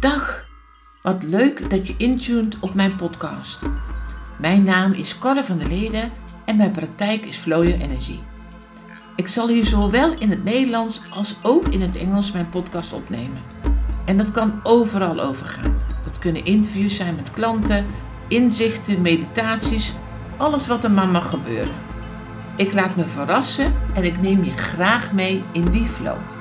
Dag, wat leuk dat je intuned op mijn podcast. Mijn naam is Carle van der Leden en mijn praktijk is Flow Your Energy. Ik zal hier zowel in het Nederlands als ook in het Engels mijn podcast opnemen. En dat kan overal over gaan. Dat kunnen interviews zijn met klanten, inzichten, meditaties, alles wat er maar mag gebeuren. Ik laat me verrassen en ik neem je graag mee in die flow.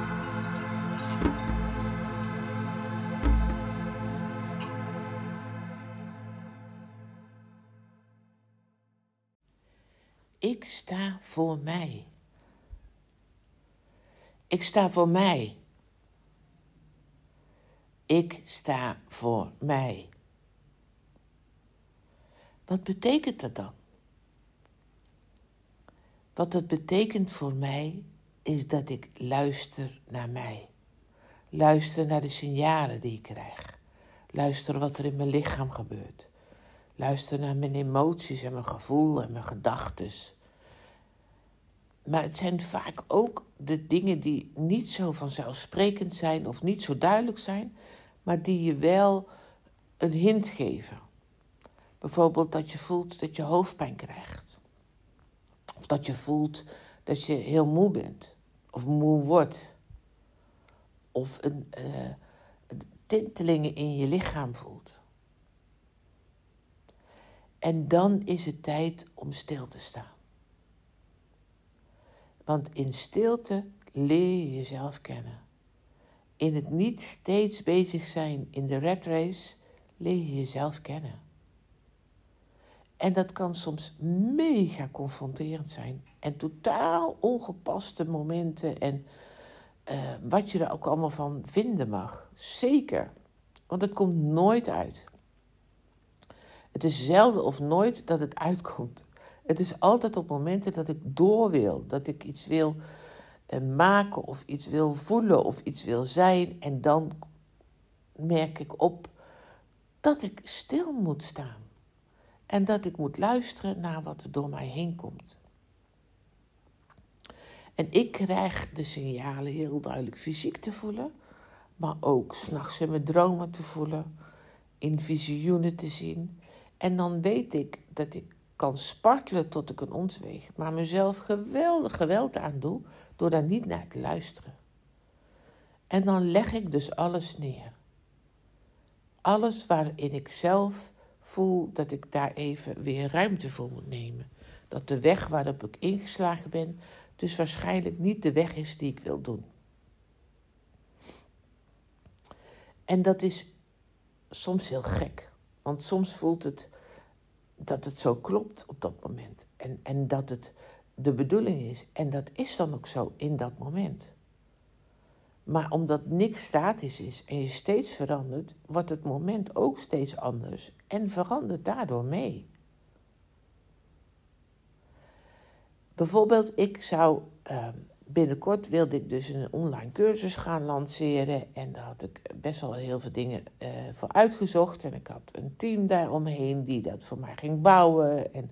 Sta voor mij. Ik sta voor mij. Ik sta voor mij. Wat betekent dat dan? Wat het betekent voor mij is dat ik luister naar mij. Luister naar de signalen die ik krijg. Luister wat er in mijn lichaam gebeurt. Luister naar mijn emoties en mijn gevoel en mijn gedachten. Maar het zijn vaak ook de dingen die niet zo vanzelfsprekend zijn of niet zo duidelijk zijn, maar die je wel een hint geven. Bijvoorbeeld dat je voelt dat je hoofdpijn krijgt. Of dat je voelt dat je heel moe bent. Of moe wordt. Of een, uh, tintelingen in je lichaam voelt. En dan is het tijd om stil te staan. Want in stilte leer je jezelf kennen. In het niet steeds bezig zijn in de red race leer je jezelf kennen. En dat kan soms mega confronterend zijn. En totaal ongepaste momenten. En uh, wat je er ook allemaal van vinden mag. Zeker. Want het komt nooit uit. Het is zelden of nooit dat het uitkomt. Het is altijd op momenten dat ik door wil. Dat ik iets wil uh, maken of iets wil voelen of iets wil zijn. En dan merk ik op dat ik stil moet staan. En dat ik moet luisteren naar wat er door mij heen komt. En ik krijg de signalen heel duidelijk fysiek te voelen, maar ook s'nachts in mijn dromen te voelen, in visioenen te zien. En dan weet ik dat ik kan spartelen tot ik een ons weeg, maar mezelf geweldig geweld aandoe door daar niet naar te luisteren. En dan leg ik dus alles neer. Alles waarin ik zelf voel dat ik daar even weer ruimte voor moet nemen. Dat de weg waarop ik ingeslagen ben, dus waarschijnlijk niet de weg is die ik wil doen. En dat is soms heel gek, want soms voelt het dat het zo klopt op dat moment. En, en dat het de bedoeling is. En dat is dan ook zo in dat moment. Maar omdat niks statisch is en je steeds verandert, wordt het moment ook steeds anders en verandert daardoor mee. Bijvoorbeeld, ik zou uh, binnenkort wilde ik dus een online cursus gaan lanceren en daar had ik best wel heel veel dingen uh, voor uitgezocht en ik had een team daaromheen die dat voor mij ging bouwen en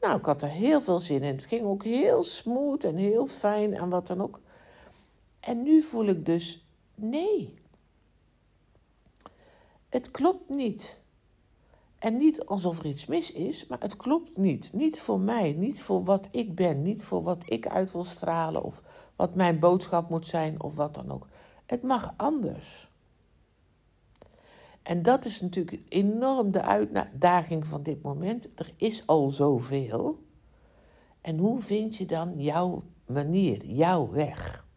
nou, ik had er heel veel zin in. Het ging ook heel smooth en heel fijn en wat dan ook. En nu voel ik dus nee. Het klopt niet. En niet alsof er iets mis is, maar het klopt niet. Niet voor mij, niet voor wat ik ben, niet voor wat ik uit wil stralen of wat mijn boodschap moet zijn of wat dan ook. Het mag anders. En dat is natuurlijk enorm de uitdaging van dit moment. Er is al zoveel. En hoe vind je dan jouw manier, jouw weg?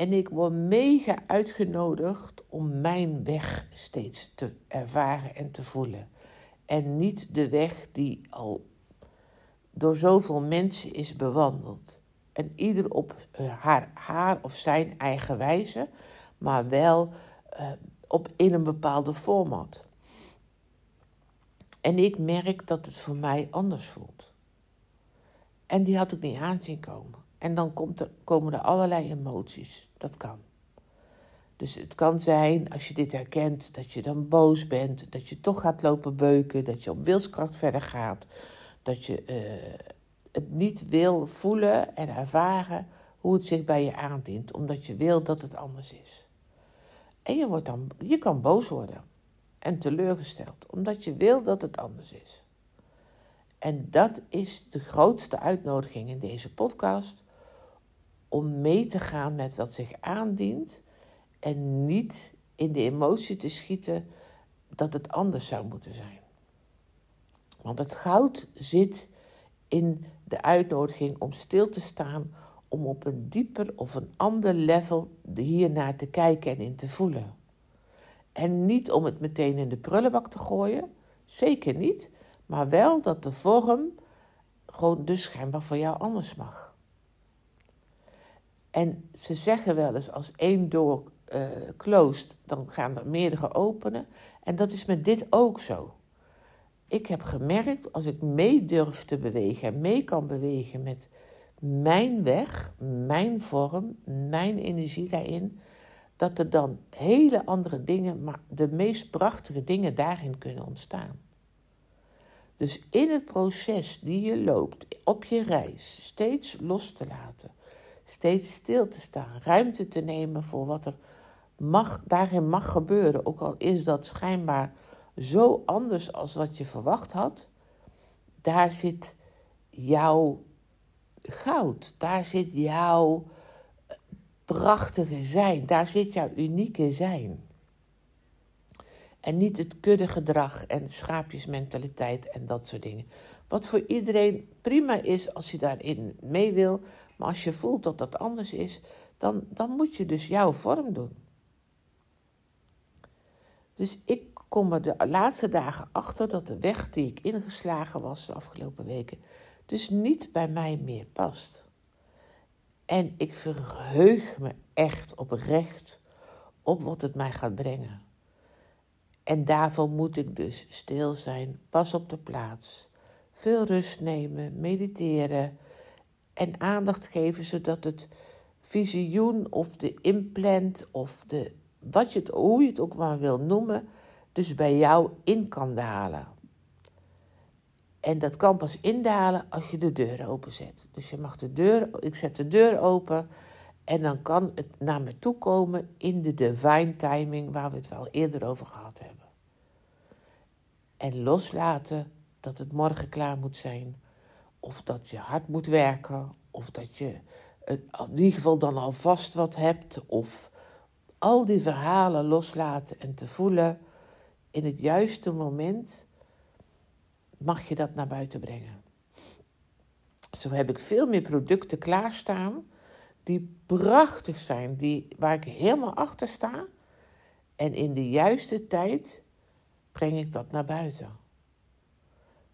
En ik word mega uitgenodigd om mijn weg steeds te ervaren en te voelen. En niet de weg die al door zoveel mensen is bewandeld. En ieder op haar, haar of zijn eigen wijze, maar wel uh, op, in een bepaalde format. En ik merk dat het voor mij anders voelt. En die had ik niet aanzien komen. En dan komt komen er allerlei emoties. Dat kan. Dus het kan zijn, als je dit herkent, dat je dan boos bent, dat je toch gaat lopen beuken, dat je op wilskracht verder gaat, dat je uh, het niet wil voelen en ervaren hoe het zich bij je aandient, omdat je wil dat het anders is. En je, wordt dan, je kan boos worden en teleurgesteld, omdat je wil dat het anders is. En dat is de grootste uitnodiging in deze podcast. Om mee te gaan met wat zich aandient. En niet in de emotie te schieten dat het anders zou moeten zijn. Want het goud zit in de uitnodiging om stil te staan, om op een dieper of een ander level hiernaar te kijken en in te voelen. En niet om het meteen in de prullenbak te gooien, zeker niet, maar wel dat de vorm gewoon dus schijnbaar voor jou anders mag. En ze zeggen wel eens, als één door uh, dan gaan er meerdere openen. En dat is met dit ook zo. Ik heb gemerkt, als ik mee durf te bewegen en mee kan bewegen met mijn weg, mijn vorm, mijn energie daarin, dat er dan hele andere dingen, maar de meest prachtige dingen daarin kunnen ontstaan. Dus in het proces die je loopt, op je reis, steeds los te laten, steeds stil te staan, ruimte te nemen voor wat er mag, daarin mag gebeuren, ook al is dat schijnbaar zo anders als wat je verwacht had, daar zit jouw goud, daar zit jouw prachtige zijn, daar zit jouw unieke zijn. En niet het kuddegedrag en schaapjesmentaliteit en dat soort dingen. Wat voor iedereen prima is als je daarin mee wil. Maar als je voelt dat dat anders is, dan, dan moet je dus jouw vorm doen. Dus ik kom er de laatste dagen achter dat de weg die ik ingeslagen was de afgelopen weken, dus niet bij mij meer past. En ik verheug me echt oprecht op wat het mij gaat brengen. En daarvoor moet ik dus stil zijn, pas op de plaats, veel rust nemen, mediteren en aandacht geven zodat het visioen of de implant of de, wat je het, hoe je het ook maar wil noemen, dus bij jou in kan dalen. En dat kan pas indalen als je de deur openzet. Dus je mag de deur, ik zet de deur open en dan kan het naar me toe komen in de divine timing waar we het wel eerder over gehad hebben. En loslaten dat het morgen klaar moet zijn. Of dat je hard moet werken. Of dat je in ieder geval dan alvast wat hebt. Of al die verhalen loslaten en te voelen. In het juiste moment mag je dat naar buiten brengen. Zo heb ik veel meer producten klaarstaan die prachtig zijn, die, waar ik helemaal achter sta. En in de juiste tijd breng ik dat naar buiten.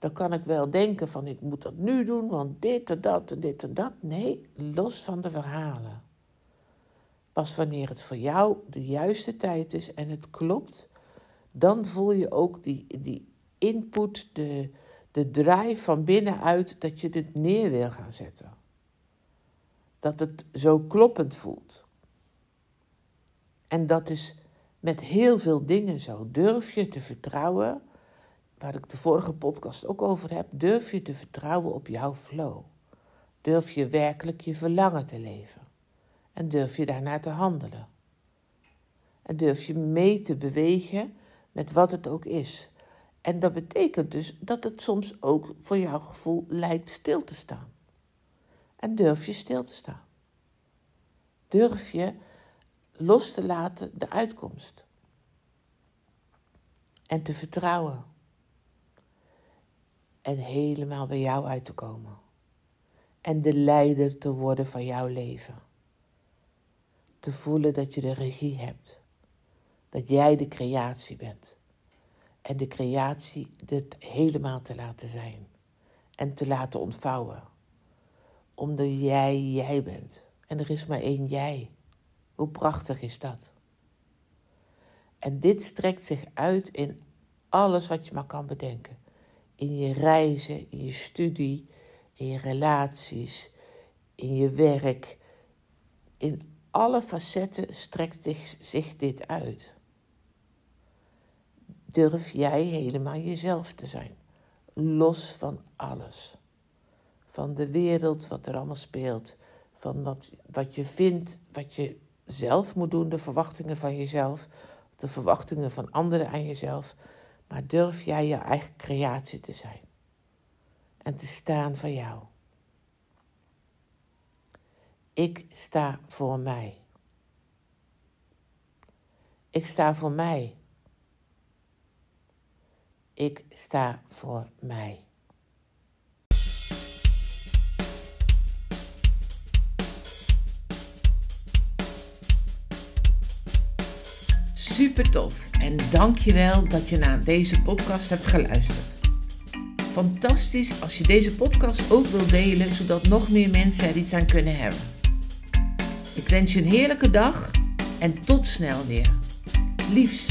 Dan kan ik wel denken van ik moet dat nu doen, want dit en dat en dit en dat. Nee, los van de verhalen. Pas wanneer het voor jou de juiste tijd is en het klopt, dan voel je ook die, die input, de, de drive van binnenuit dat je dit neer wil gaan zetten. Dat het zo kloppend voelt. En dat is met heel veel dingen zo. Durf je te vertrouwen, waar ik de vorige podcast ook over heb, durf je te vertrouwen op jouw flow. Durf je werkelijk je verlangen te leven. En durf je daarnaar te handelen. En durf je mee te bewegen met wat het ook is. En dat betekent dus dat het soms ook voor jouw gevoel lijkt stil te staan. En durf je stil te staan. Durf je los te laten de uitkomst. En te vertrouwen. En helemaal bij jou uit te komen. En de leider te worden van jouw leven. Te voelen dat je de regie hebt. Dat jij de creatie bent. En de creatie dit helemaal te laten zijn. En te laten ontvouwen. Omdat jij jij bent. En er is maar één jij. Hoe prachtig is dat? En dit strekt zich uit in alles wat je maar kan bedenken. In je reizen, in je studie, in je relaties, in je werk. In alle facetten strekt zich, dit uit. Durf jij helemaal jezelf te zijn, los van alles. Van de wereld, wat er allemaal speelt, van wat, wat je vindt, wat je zelf moet doen, de verwachtingen van jezelf, de verwachtingen van anderen aan jezelf, maar durf jij je eigen creatie te zijn en te staan voor jou. Ik sta voor mij. Ik sta voor mij. Ik sta voor mij. Super tof en dankjewel dat je naar deze podcast hebt geluisterd. Fantastisch als je deze podcast ook wilt delen, zodat nog meer mensen er iets aan kunnen hebben. Ik wens je een heerlijke dag en tot snel weer. Liefs.